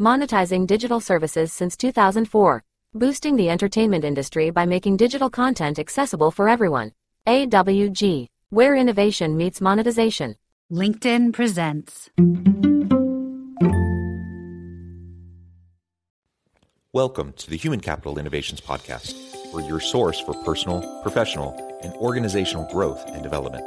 monetizing digital services since 2004, boosting the entertainment industry by making digital content accessible for everyone. AWG, where innovation meets monetization. LinkedIn presents. Welcome to the Human Capital Innovations Podcast, where your source for personal, professional, and organizational growth and development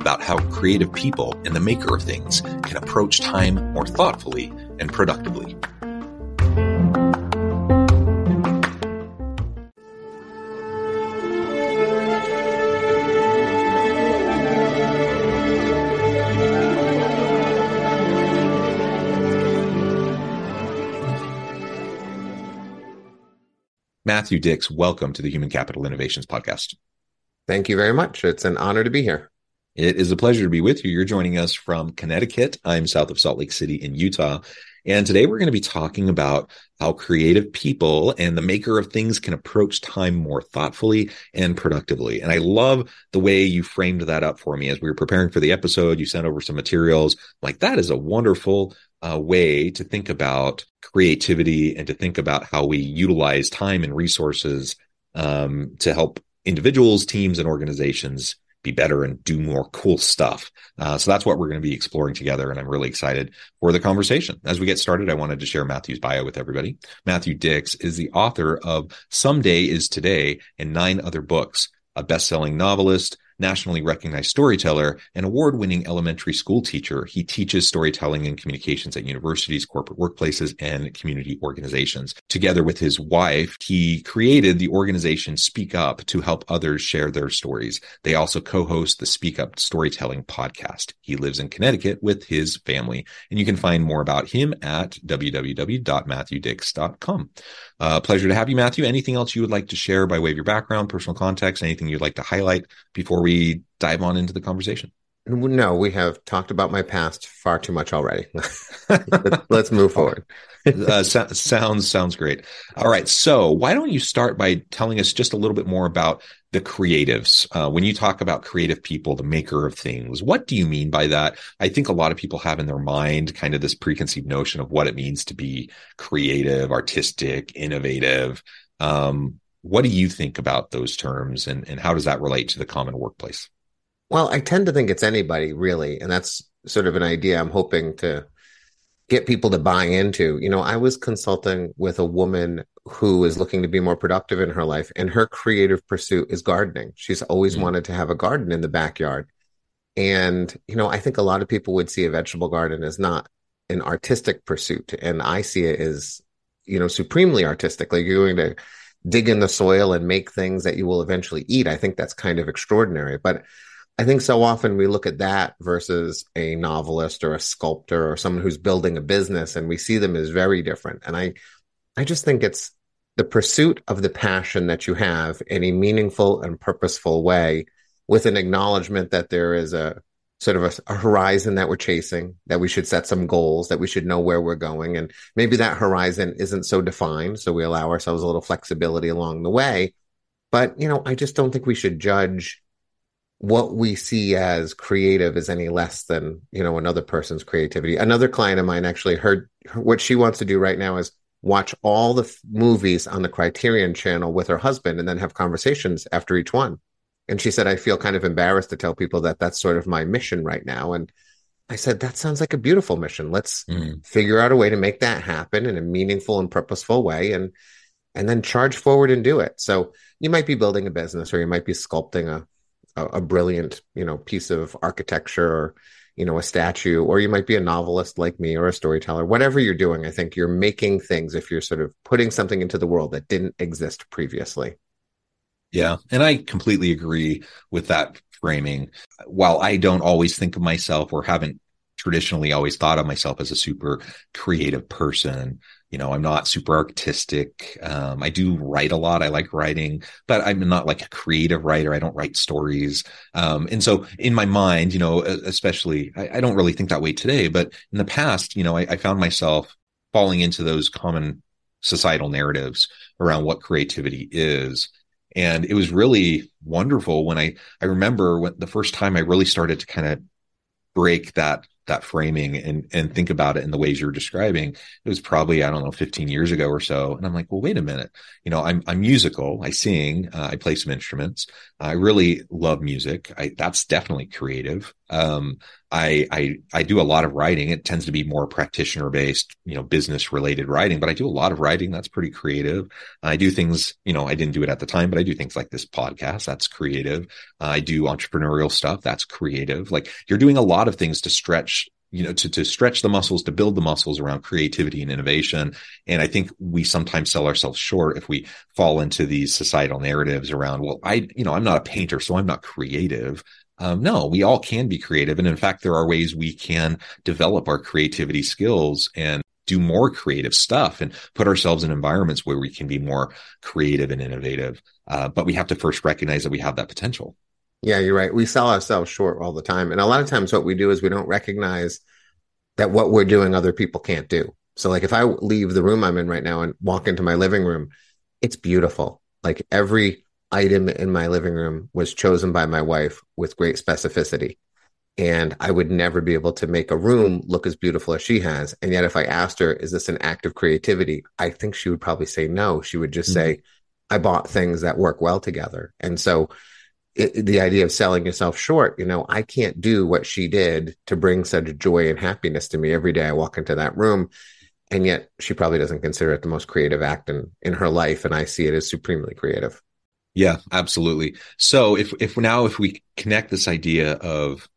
about how creative people and the maker of things can approach time more thoughtfully and productively. Matthew Dicks, welcome to the Human Capital Innovations Podcast. Thank you very much. It's an honor to be here. It is a pleasure to be with you. You're joining us from Connecticut. I'm south of Salt Lake City in Utah. And today we're going to be talking about how creative people and the maker of things can approach time more thoughtfully and productively. And I love the way you framed that up for me as we were preparing for the episode. You sent over some materials. Like that is a wonderful uh, way to think about creativity and to think about how we utilize time and resources um, to help individuals, teams, and organizations be better and do more cool stuff. Uh, so that's what we're going to be exploring together. And I'm really excited for the conversation. As we get started, I wanted to share Matthew's bio with everybody. Matthew Dicks is the author of Someday is Today and nine other books, a best-selling novelist, nationally recognized storyteller, and award winning elementary school teacher. He teaches storytelling and communications at universities, corporate workplaces, and community organizations. Together with his wife, he created the organization Speak Up to help others share their stories. They also co host the Speak Up Storytelling podcast. He lives in Connecticut with his family, and you can find more about him at www.matthewdicks.com. Uh, pleasure to have you, Matthew. Anything else you would like to share by way of your background, personal context, anything you'd like to highlight before we dive on into the conversation? No, we have talked about my past far too much already. Let's move forward. uh, so, sounds sounds great. All right, so why don't you start by telling us just a little bit more about the creatives? Uh, when you talk about creative people, the maker of things, what do you mean by that? I think a lot of people have in their mind kind of this preconceived notion of what it means to be creative, artistic, innovative. Um, what do you think about those terms and, and how does that relate to the common workplace? Well, I tend to think it's anybody really. And that's sort of an idea I'm hoping to get people to buy into. You know, I was consulting with a woman who is looking to be more productive in her life, and her creative pursuit is gardening. She's always mm-hmm. wanted to have a garden in the backyard. And, you know, I think a lot of people would see a vegetable garden as not an artistic pursuit. And I see it as, you know, supremely artistic. Like you're going to dig in the soil and make things that you will eventually eat. I think that's kind of extraordinary. But I think so often we look at that versus a novelist or a sculptor or someone who's building a business and we see them as very different. And I I just think it's the pursuit of the passion that you have in a meaningful and purposeful way with an acknowledgement that there is a sort of a, a, horizon that we're chasing, that we should set some goals, that we should know where we're going. And maybe that horizon isn't so defined. So we allow ourselves a little flexibility along the way. But, you know, I just don't think we should judge what we see as creative is any less than, you know, another person's creativity. Another client of mine actually heard what she wants to do right now is watch all the f- movies on the Criterion channel with her husband and then have conversations after each one and she said i feel kind of embarrassed to tell people that that's sort of my mission right now and I said, that sounds like a beautiful mission. Let's Mm. figure out a way to make that happen in a meaningful and purposeful way and and then charge forward and do it. So you might be building a business or you might be sculpting a a, a brilliant, you know, piece of architecture or you know, a statue, or you might be a novelist like me or a storyteller. Whatever you're doing, I think you're making things if you're sort of putting something into the world that didn't exist previously. Yeah. And I completely agree with that framing. While I don't always think of myself or haven't traditionally always thought of myself as a super creative person, you know, I'm not super artistic. Um, I do write a lot. I like writing, but I'm not like a creative writer. I don't write stories. Um, and so in my mind, you know, especially, I, I, don't really think that way today, but in the past, you know, I, I found myself falling into those common societal narratives around what creativity is and it was really wonderful when i i remember when the first time i really started to kind of break that that framing and and think about it in the ways you're describing it was probably i don't know 15 years ago or so and i'm like well wait a minute you know i'm i'm musical i sing uh, i play some instruments i really love music i that's definitely creative um I, I I do a lot of writing. It tends to be more practitioner based, you know, business related writing, but I do a lot of writing. That's pretty creative. I do things, you know, I didn't do it at the time, but I do things like this podcast. That's creative. I do entrepreneurial stuff. That's creative. Like you're doing a lot of things to stretch you know to to stretch the muscles to build the muscles around creativity and innovation and i think we sometimes sell ourselves short if we fall into these societal narratives around well i you know i'm not a painter so i'm not creative um, no, we all can be creative. And in fact, there are ways we can develop our creativity skills and do more creative stuff and put ourselves in environments where we can be more creative and innovative. Uh, but we have to first recognize that we have that potential. Yeah, you're right. We sell ourselves short all the time. And a lot of times, what we do is we don't recognize that what we're doing, other people can't do. So, like, if I leave the room I'm in right now and walk into my living room, it's beautiful. Like, every item in my living room was chosen by my wife with great specificity. And I would never be able to make a room look as beautiful as she has. And yet, if I asked her, is this an act of creativity? I think she would probably say no. She would just mm-hmm. say, I bought things that work well together. And so, it, the idea of selling yourself short, you know, I can't do what she did to bring such joy and happiness to me every day I walk into that room. And yet, she probably doesn't consider it the most creative act in, in her life. And I see it as supremely creative. Yeah, absolutely. So if if now if we connect this idea of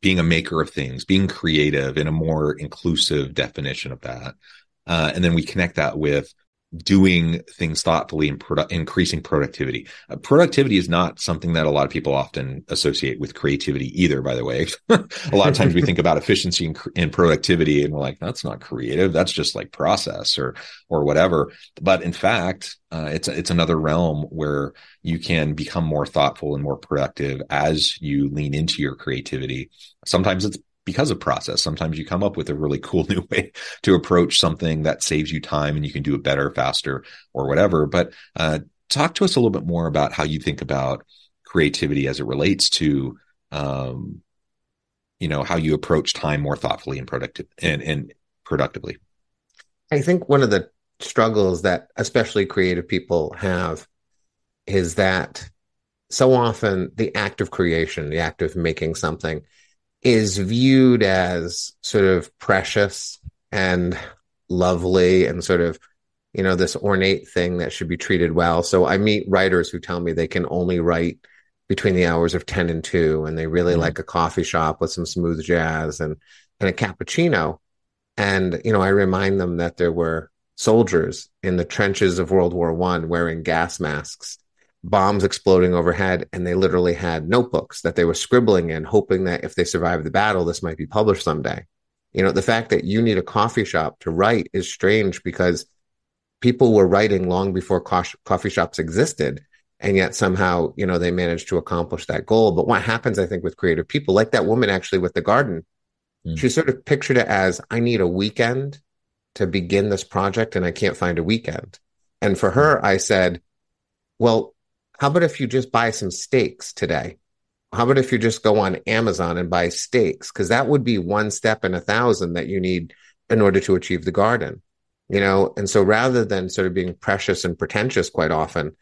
being a maker of things, being creative in a more inclusive definition of that, uh, and then we connect that with doing things thoughtfully and produ- increasing productivity. Uh, productivity is not something that a lot of people often associate with creativity either, by the way. a lot of times we think about efficiency and, and, productivity and we're like, that's not creative. That's just like process or, or whatever. But in fact, uh, it's, it's another realm where you can become more thoughtful and more productive as you lean into your creativity. Sometimes it's because of process. Sometimes you come up with a really cool new way to approach something that saves you time and you can do it better, faster, or whatever. But uh, talk to us a little bit more about how you think about creativity as it relates to, um, you know, how you approach time more thoughtfully and productive and, and productively. I think one of the struggles that especially creative people have is that so often the act of creation, the act of making something, is viewed as sort of precious and lovely and sort of you know this ornate thing that should be treated well. So i meet writers who tell me they can only write between the hours of 10 and 2 and they really mm-hmm. like a coffee shop with some smooth jazz and and a cappuccino. And you know i remind them that there were soldiers in the trenches of world war 1 wearing gas masks bombs exploding overhead and they literally had notebooks that they were scribbling in hoping that if they survived the battle this might be published someday. You know the fact that you need a coffee shop to write is strange because people were writing long before co- coffee shops existed and yet somehow you know they managed to accomplish that goal. But what happens i think with creative people like that woman actually with the garden mm. she sort of pictured it as i need a weekend to begin this project and i can't find a weekend. And for her i said well how about if you just buy some stakes today? How about if you just go on Amazon and buy stakes? Because that would be one step in a thousand that you need in order to achieve the garden. You know, and so rather than sort of being precious and pretentious quite often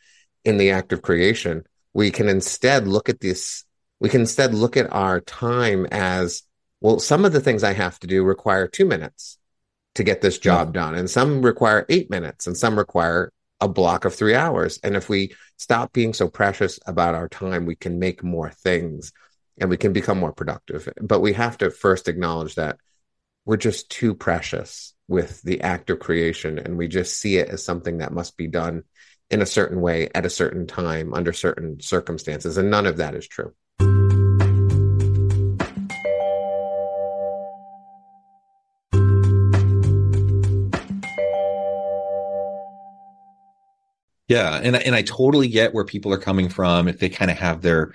in the act of creation, we can instead look at this, we can instead look at our time as well, some of the things I have to do require two minutes to get this job yeah. done, and some require eight minutes, and some require a block of three hours. And if we stop being so precious about our time, we can make more things and we can become more productive. But we have to first acknowledge that we're just too precious with the act of creation and we just see it as something that must be done in a certain way at a certain time under certain circumstances. And none of that is true. Yeah, and and I totally get where people are coming from if they kind of have their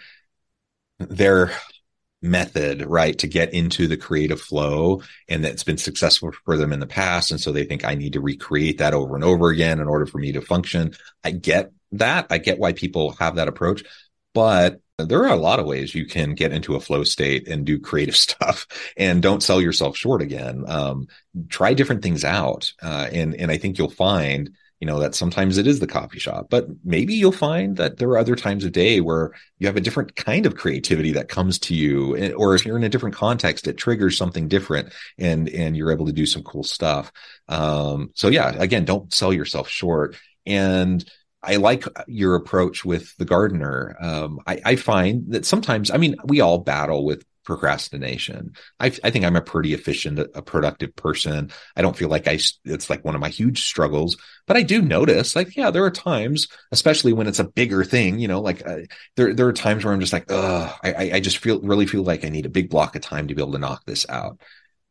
their method right to get into the creative flow and that's been successful for them in the past and so they think I need to recreate that over and over again in order for me to function. I get that. I get why people have that approach, but there are a lot of ways you can get into a flow state and do creative stuff and don't sell yourself short again. Um, try different things out. Uh, and, and I think you'll find you know that sometimes it is the coffee shop but maybe you'll find that there are other times of day where you have a different kind of creativity that comes to you eh, or if you're in a different context it triggers something different and and you're able to do some cool stuff um so yeah again don't sell yourself short and I like your approach with the gardener. Um, I, I, find that sometimes, I mean, we all battle with procrastination. I, I think I'm a pretty efficient, a productive person. I don't feel like I, it's like one of my huge struggles, but I do notice like, yeah, there are times, especially when it's a bigger thing, you know, like uh, there, there are times where I'm just like, uh, I, I just feel, really feel like I need a big block of time to be able to knock this out.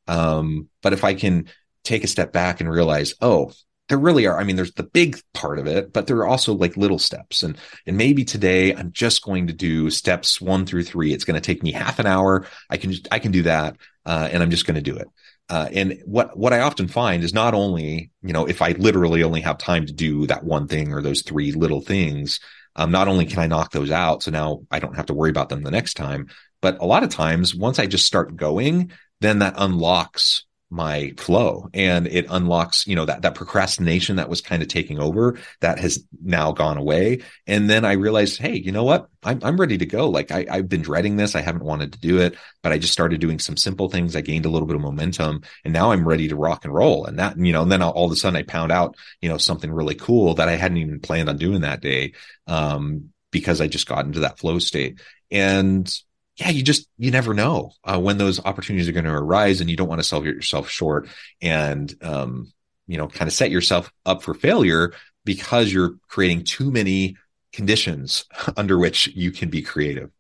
Um, but if I can take a step back and realize, oh, there really are. I mean, there's the big part of it, but there are also like little steps. And, and maybe today I'm just going to do steps one through three. It's going to take me half an hour. I can, I can do that. Uh, and I'm just going to do it. Uh, and what, what I often find is not only, you know, if I literally only have time to do that one thing or those three little things, um, not only can I knock those out. So now I don't have to worry about them the next time, but a lot of times once I just start going, then that unlocks my flow. And it unlocks you know that that procrastination that was kind of taking over that has now gone away. And then i realized hey you know what? I'm, I'm ready to go. Like I, i've been dreading this. I haven't wanted to do it but i just started doing some simple things. I gained a little bit of momentum and now i'm ready to rock and roll. And that you know and then all of a sudden i pound out you know something really cool that i hadn't even planned on doing that day um because i just got into that flow state. And yeah, you just you never know uh, when those opportunities are going to arise, and you don't want to sell yourself short and um, you know kind of set yourself up for failure because you're creating too many conditions under which you can be creative.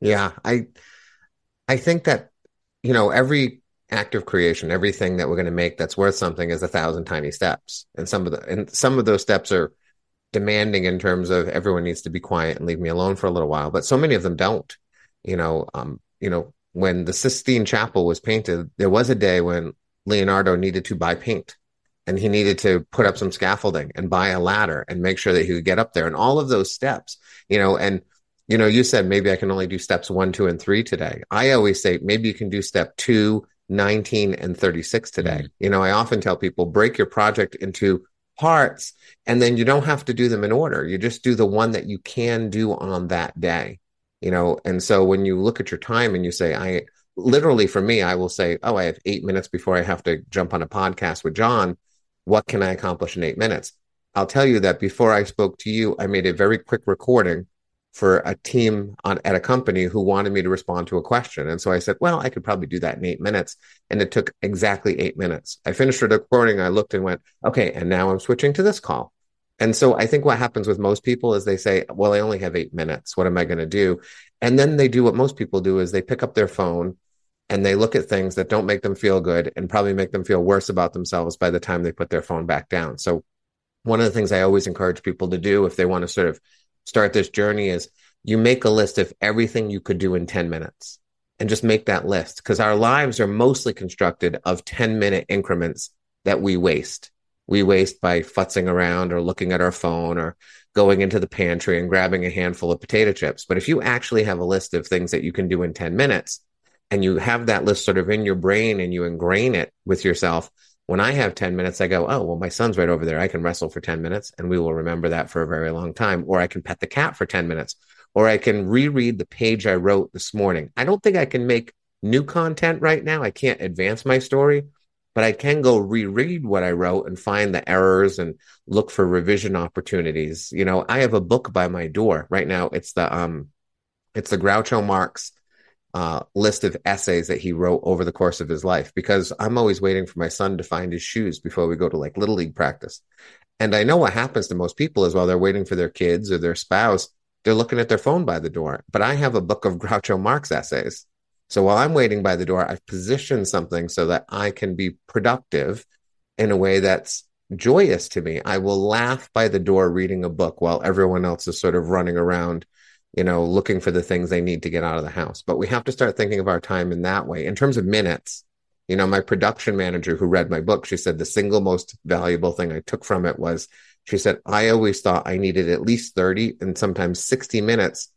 Yeah, I I think that you know every act of creation, everything that we're going to make that's worth something is a thousand tiny steps, and some of the and some of those steps are demanding in terms of everyone needs to be quiet and leave me alone for a little while, but so many of them don't you know, um, you know, when the Sistine Chapel was painted, there was a day when Leonardo needed to buy paint and he needed to put up some scaffolding and buy a ladder and make sure that he could get up there and all of those steps, you know, and you know, you said maybe I can only do steps one, two, and three today. I always say maybe you can do step two, 19, and 36 today. Mm-hmm. You know, I often tell people break your project into parts and then you don't have to do them in order. You just do the one that you can do on that day you know and so when you look at your time and you say i literally for me i will say oh i have eight minutes before i have to jump on a podcast with john. What can i accomplish in eight minutes? I'll tell you that before i spoke to you i made a very quick recording for a team on at a company who wanted me to respond to a question. And so i said well i could probably do that in eight minutes. And it took exactly eight minutes. I finished the recording i looked and went okay and now i'm switching to this call and so I think what happens with most people is they say, well, I only have eight minutes. What am I going to do? And then they do what most people do is they pick up their phone and they look at things that don't make them feel good and probably make them feel worse about themselves by the time they put their phone back down. So one of the things I always encourage people to do if they want to sort of start this journey is you make a list of everything you could do in 10 minutes and just make that list because our lives are mostly constructed of 10 minute increments that we waste we waste by futzing around or looking at our phone or going into the pantry and grabbing a handful of potato chips. But if you actually have a list of things that you can do in 10 minutes and you have that list sort of in your brain and you ingrain it with yourself, when I have 10 minutes, I go, oh, well, my son's right over there. I can wrestle for 10 minutes and we will remember that for a very long time. Or I can pet the cat for 10 minutes or I can reread the page I wrote this morning. I don't think I can make new content right now. I can't advance my story, but I can go reread what I wrote and find the errors and look for revision opportunities. You know, I have a book by my door right now. It's the um, it's the Groucho Marx uh, list of essays that he wrote over the course of his life because I'm always waiting for my son to find his shoes before we go to like little league practice. And I know what happens to most people is while they're waiting for their kids or their spouse, they're looking at their phone by the door. But I have a book of Groucho Marx essays. So while I'm waiting by the door, I've positioned something so that I can be productive in a way that's joyous to me. I will laugh by the door reading a book while everyone else is sort of running around, you know, looking for the things they need to get out of the house. But we have to start thinking of our time in that way. In terms of minutes, you know, my production manager who read my book, she said the single most valuable thing I took from it was she said, I always thought I needed at least 30 and sometimes 60 minutes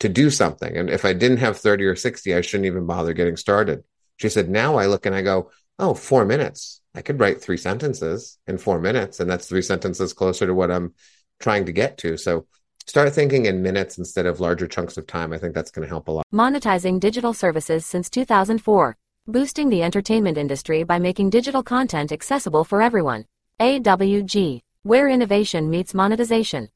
to do something. And if I didn't have 30 or 60, I shouldn't even bother getting started. She said, now I look and I go, oh, four minutes. I could write three sentences in four minutes. And that's three sentences closer to what I'm trying to get to. So start thinking in minutes instead of larger chunks of time. I think that's going to help a lot. Monetizing digital services since 2004. Boosting the entertainment industry by making digital content accessible for everyone. AWG, where innovation meets monetization.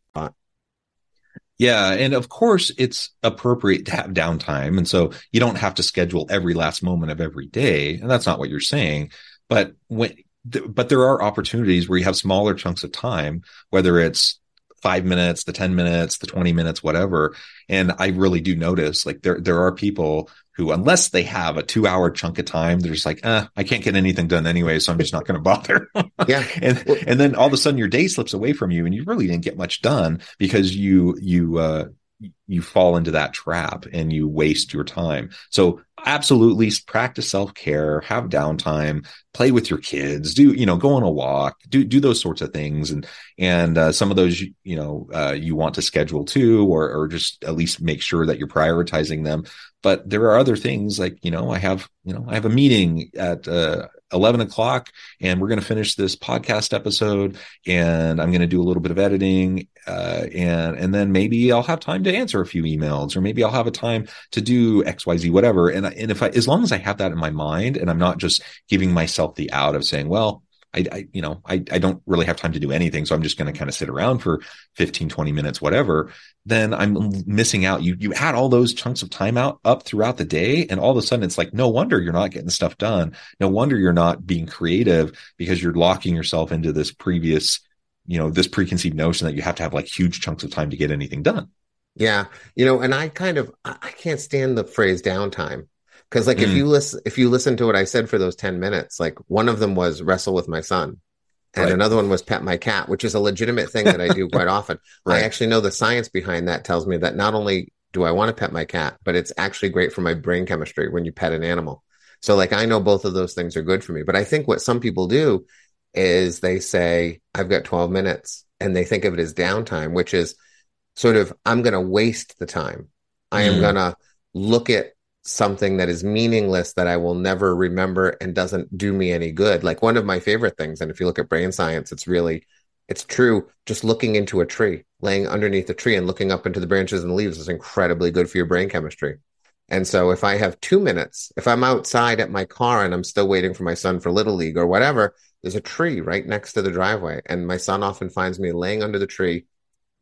Yeah, and of course it's appropriate to have downtime and so you don't have to schedule every last moment of every day and that's not what you're saying, but when but there are opportunities where you have smaller chunks of time whether it's 5 minutes, the 10 minutes, the 20 minutes whatever, and I really do notice like there there are people who, unless they have a two hour chunk of time, they're just like, eh, I can't get anything done anyway. So I'm just not going to bother. yeah. and, and then all of a sudden your day slips away from you and you really didn't get much done because you, you, uh, you fall into that trap and you waste your time. So absolutely practice self-care, have downtime, play with your kids, do, you know, go on a walk, do, do those sorts of things. And, and, uh, some of those, you know, uh, you want to schedule too, or, or just at least make sure that you're prioritizing them. But there are other things like, you know, I have, you know, I have a meeting at, uh, 11 o'clock and we're going to finish this podcast episode and I'm going to do a little bit of editing. Uh, and, and then maybe I'll have time to answer a few emails or maybe I'll have a time to do X, Y, Z, whatever. And, and if I, as long as I have that in my mind and I'm not just giving myself the out of saying, well, I, I, you know, I, I don't really have time to do anything. So I'm just going to kind of sit around for 15, 20 minutes, whatever. Then I'm missing out. You, you add all those chunks of time out up throughout the day. And all of a sudden it's like, no wonder you're not getting stuff done. No wonder you're not being creative because you're locking yourself into this previous, you know, this preconceived notion that you have to have like huge chunks of time to get anything done. Yeah. You know, and I kind of, I can't stand the phrase downtime because like mm. if you listen if you listen to what i said for those 10 minutes like one of them was wrestle with my son and right. another one was pet my cat which is a legitimate thing that i do quite often right. i actually know the science behind that tells me that not only do i want to pet my cat but it's actually great for my brain chemistry when you pet an animal so like i know both of those things are good for me but i think what some people do is they say i've got 12 minutes and they think of it as downtime which is sort of i'm going to waste the time i am mm. going to look at something that is meaningless that I will never remember and doesn't do me any good. Like one of my favorite things, and if you look at brain science, it's really it's true. Just looking into a tree, laying underneath a tree and looking up into the branches and leaves is incredibly good for your brain chemistry. And so if I have two minutes, if I'm outside at my car and I'm still waiting for my son for little league or whatever, there's a tree right next to the driveway. And my son often finds me laying under the tree,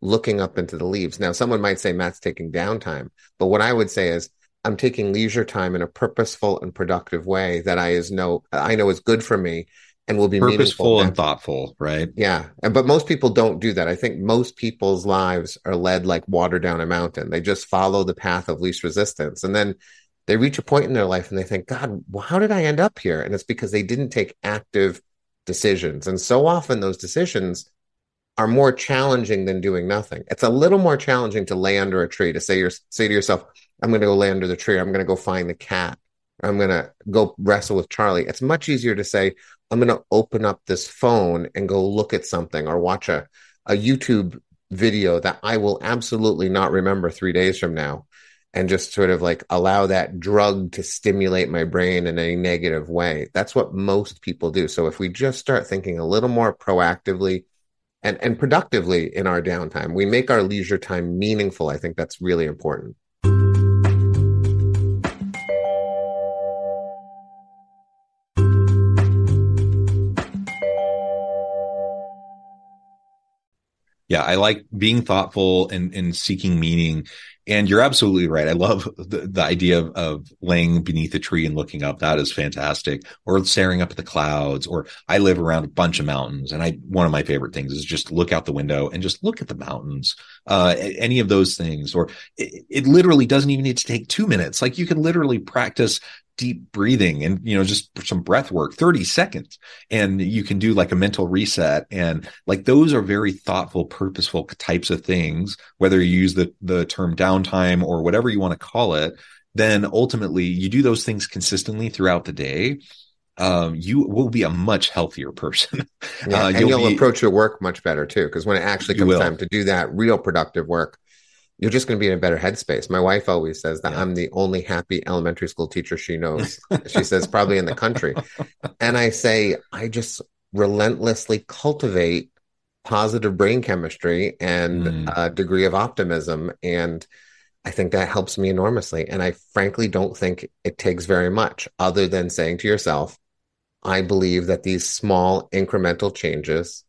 looking up into the leaves. Now, someone might say Matt's taking downtime, but what I would say is I'm taking leisure time in a purposeful and productive way that I is know I know is good for me and will be purposeful and thoughtful, right? Yeah, and but most people don't do that. I think most people's lives are led like water down a mountain. They just follow the path of least resistance, and then they reach a point in their life and they think, "God, how did I end up here?" And it's because they didn't take active decisions, and so often those decisions are more challenging than doing nothing. It's a little more challenging to lay under a tree to say your say to yourself, I'm going to go lay under the tree. I'm going to go find the cat. I'm going to go wrestle with Charlie. It's much easier to say, I'm going to open up this phone and go look at something or watch a, a YouTube video that I will absolutely not remember three days from now and just sort of like allow that drug to stimulate my brain in a negative way. That's what most people do. So if we just start thinking a little more proactively and, and productively in our downtime, we make our leisure time meaningful. I think that's really important. Yeah, I like being thoughtful and, and seeking meaning. And you're absolutely right. I love the, the idea of, of laying beneath a tree and looking up. That is fantastic. Or staring up at the clouds. Or I live around a bunch of mountains, and I one of my favorite things is just look out the window and just look at the mountains. Uh, any of those things. Or it, it literally doesn't even need to take two minutes. Like you can literally practice deep breathing and you know just some breath work 30 seconds. And you can do like a mental reset. And like those are very thoughtful purposeful types of things whether you use the the term downtime or whatever you want to call it then ultimately you do those things consistently throughout the day. Um, you will be a much healthier person. Yeah, uh, and you'll, you'll be, approach your work much better too, because when it actually comes time to do that real productive work, you're just going to be in a better headspace. My wife always says that yeah. I'm the only happy elementary school teacher she knows. she says probably in the country. And I say I just relentlessly cultivate positive brain chemistry and mm. a degree of optimism and I think that helps me enormously and I frankly don't think it takes very much other than saying to yourself I believe that these small incremental changes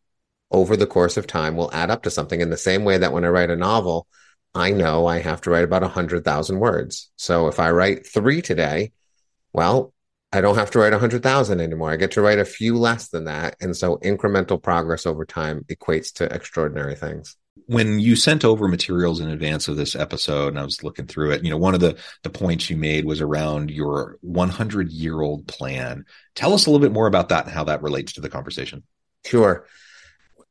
over the course of time will add up to something in the same way that when I write a novel I know I have to write about 100,000 words. So if I write three today, well, I don't have to write 100,000 anymore. I get to write a few less than that. And so incremental progress over time equates to extraordinary things. When you sent over materials in advance of this episode and I was looking through it, you know, one of the the points you made was around your 100-year-old plan. Tell us a little bit more about that and how that relates to the conversation. Sure.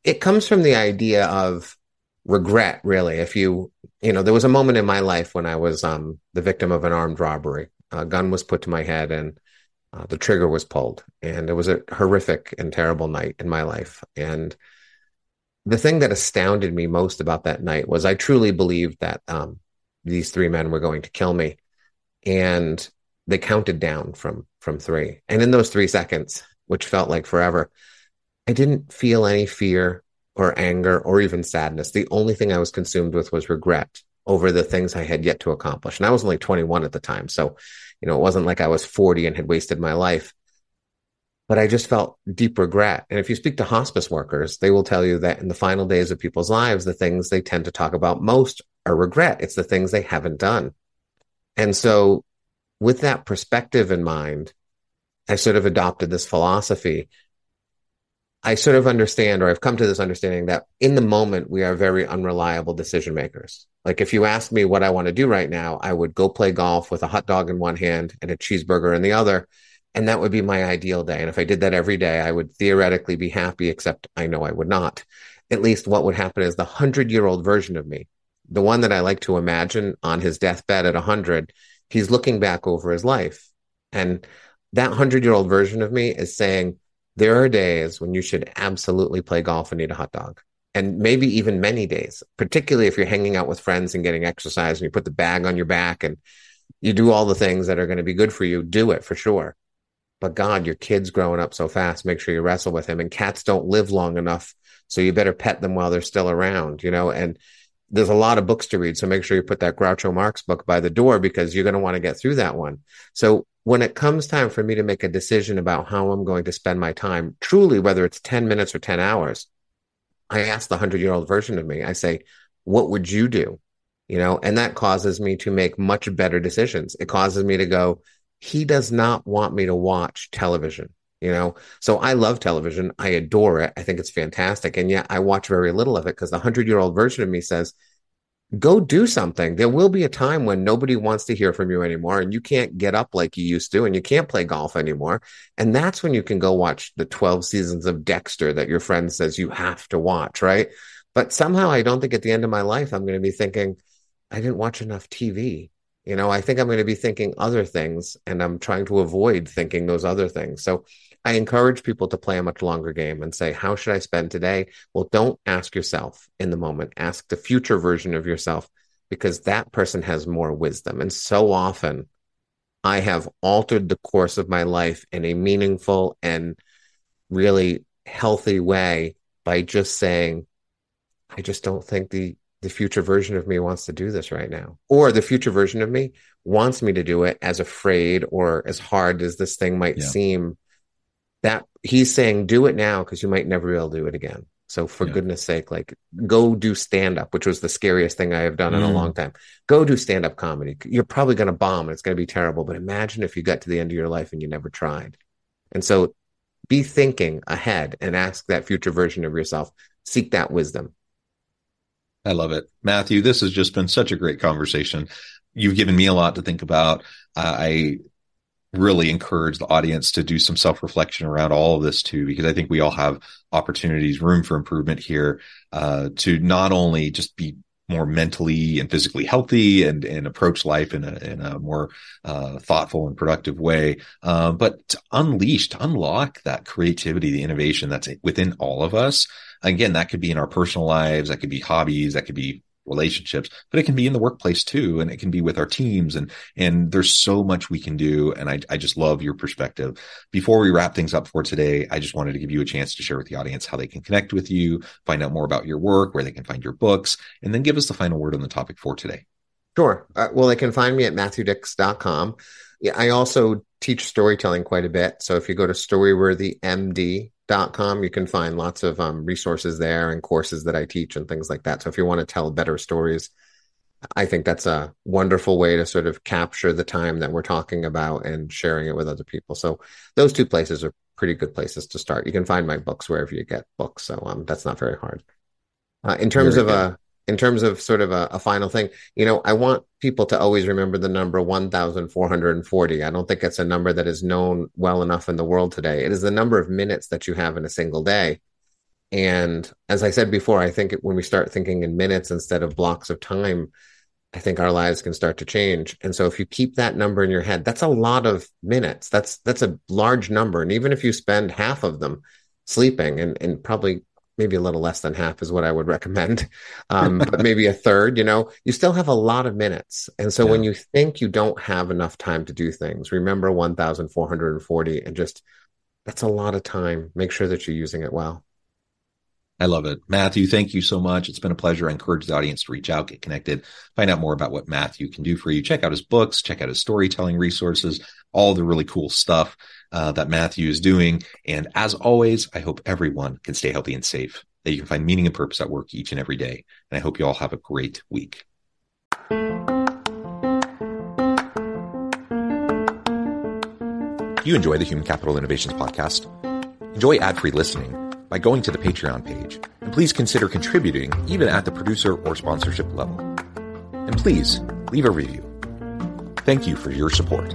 It comes from the idea of regret really. If you you know there was a moment in my life when i was um the victim of an armed robbery. A gun was put to my head and uh, the trigger was pulled. And it was a horrific and terrible night in my life. And the thing that astounded me most about that night was i truly believed that um these three men were going to kill me. And they counted down from from three. And in those three seconds which felt like forever i didn't feel any fear or anger or even sadness. The only thing I was consumed with was regret over the things I had yet to accomplish. And I was only 21 at the time. So, you know, it wasn't like I was 40 and had wasted my life. But I just felt deep regret. And if you speak to hospice workers, they will tell you that in the final days of people's lives, the things they tend to talk about most are regret. It's the things they haven't done. And so, with that perspective in mind, I sort of adopted this philosophy I sort of understand, or I've come to this understanding that in the moment, we are very unreliable decision makers. Like if you ask me what I want to do right now, I would go play golf with a hot dog in one hand and a cheeseburger in the other. And that would be my ideal day. And if I did that every day, I would theoretically be happy, except I know I would not. At least what would happen is the hundred year old version of me, the one that I like to imagine on his deathbed at a hundred, he's looking back over his life. And that hundred year old version of me is saying, there are days when you should absolutely play golf and eat a hot dog. And maybe even many days, particularly if you're hanging out with friends and getting exercise and you put the bag on your back and you do all the things that are going to be good for you, do it for sure. But God, your kid's growing up so fast. Make sure you wrestle with him. And cats don't live long enough. So you better pet them while they're still around, you know, and there's a lot of books to read. So make sure you put that Groucho Marx book by the door because you're going to want to get through that one. So when it comes time for me to make a decision about how I'm going to spend my time, truly, whether it's 10 minutes or 10 hours, I ask the 100 year old version of me, I say, what would you do? You know, and that causes me to make much better decisions. It causes me to go, he does not want me to watch television, you know? So I love television. I adore it. I think it's fantastic. And yet I watch very little of it because the 100 year old version of me says, go do something. There will be a time when nobody wants to hear from you anymore and you can't get up like you used to and you can't play golf anymore. And that's when you can go watch the 12 seasons of Dexter that your friend says you have to watch, right? But somehow I don't think at the end of my life I'm going to be thinking, I didn't watch enough TV. You know, I think I'm going to be thinking other things and I'm trying to avoid thinking those other things. So I encourage people to play a much longer game and say, How should I spend today? Well, don't ask yourself in the moment, ask the future version of yourself because that person has more wisdom. And so often I have altered the course of my life in a meaningful and really healthy way by just saying, I just don't think the the future version of me wants to do this right now. Or the future version of me wants me to do it as afraid or as hard as this thing might yeah. seem that he's saying do it now because you might never be able to do it again So for Yeah. goodness sake, like go do stand up, which was the scariest thing I have done in a Mm. long time. Go do stand up comedy. You're probably going to bomb and it's going to be terrible, but imagine if you got to the end of your life and you never tried. And so be thinking ahead and ask that future version of yourself, seek that wisdom. I love it. Matthew, this has just been such a great conversation. You've given me a lot to think about. Uh, I really encourage the audience to do some self reflection around all of this too, because I think we all have opportunities, room for improvement here, uh, to not only just be more mentally and physically healthy and, and approach life in a, in a more, uh, thoughtful and productive way. Um, but to unleash, to unlock that creativity, the innovation that's within all of us. Again, that could be in our personal lives. That could be hobbies. That could be relationships, but it can be in the workplace too. And it can be with our teams and, and there's so much we can do. And I, I just love your perspective. Before we wrap things up for today, I just wanted to give you a chance to share with the audience how they can connect with you, find out more about your work, where they can find your books, and then give us the final word on the topic for today. Sure. Uh, well, they can find me at matthewdicks.com. Yeah, I also teach storytelling quite a bit. So if you go to storyworthymd.com, you can find lots of um, resources there and courses that I teach and things like that. So if you want to tell better stories, I think that's a wonderful way to sort of capture the time that we're talking about and sharing it with other people. So those two places are pretty good places to start. You can find my books wherever you get books. So um, that's not very hard. Uh, in terms of a in terms of sort of a, a final thing, you know, I want people to always remember the number 1,440. I don't think it's a number that is known well enough in the world today. It is the number of minutes that you have in a single day. And as I said before, I think when we start thinking in minutes instead of blocks of time, I think our lives can start to change. And so if you keep that number in your head, that's a lot of minutes. That's that's a large number. And even if you spend half of them sleeping and, and probably maybe a little less than half is what I would recommend. Um, but maybe a third, you know, you still have a lot of minutes. And so when you think you don't have enough time to do things, remember 1,440 and just that's a lot of time. Make sure that you're using it well. I love it. Matthew, thank you so much. It's been a pleasure. I encourage the audience to reach out, get connected, find out more about what Matthew can do for you. Check out his books, check out his storytelling resources, all the really cool stuff uh, that Matthew is doing. And as always, I hope everyone can stay healthy and safe, that you can find meaning and purpose at work each and every day. And I hope you all have a great week. You enjoy the Human Capital Innovations podcast? Enjoy ad-free listening by going to the Patreon page. And please consider contributing even at the producer or sponsorship level. And please leave a review. Thank you for your support.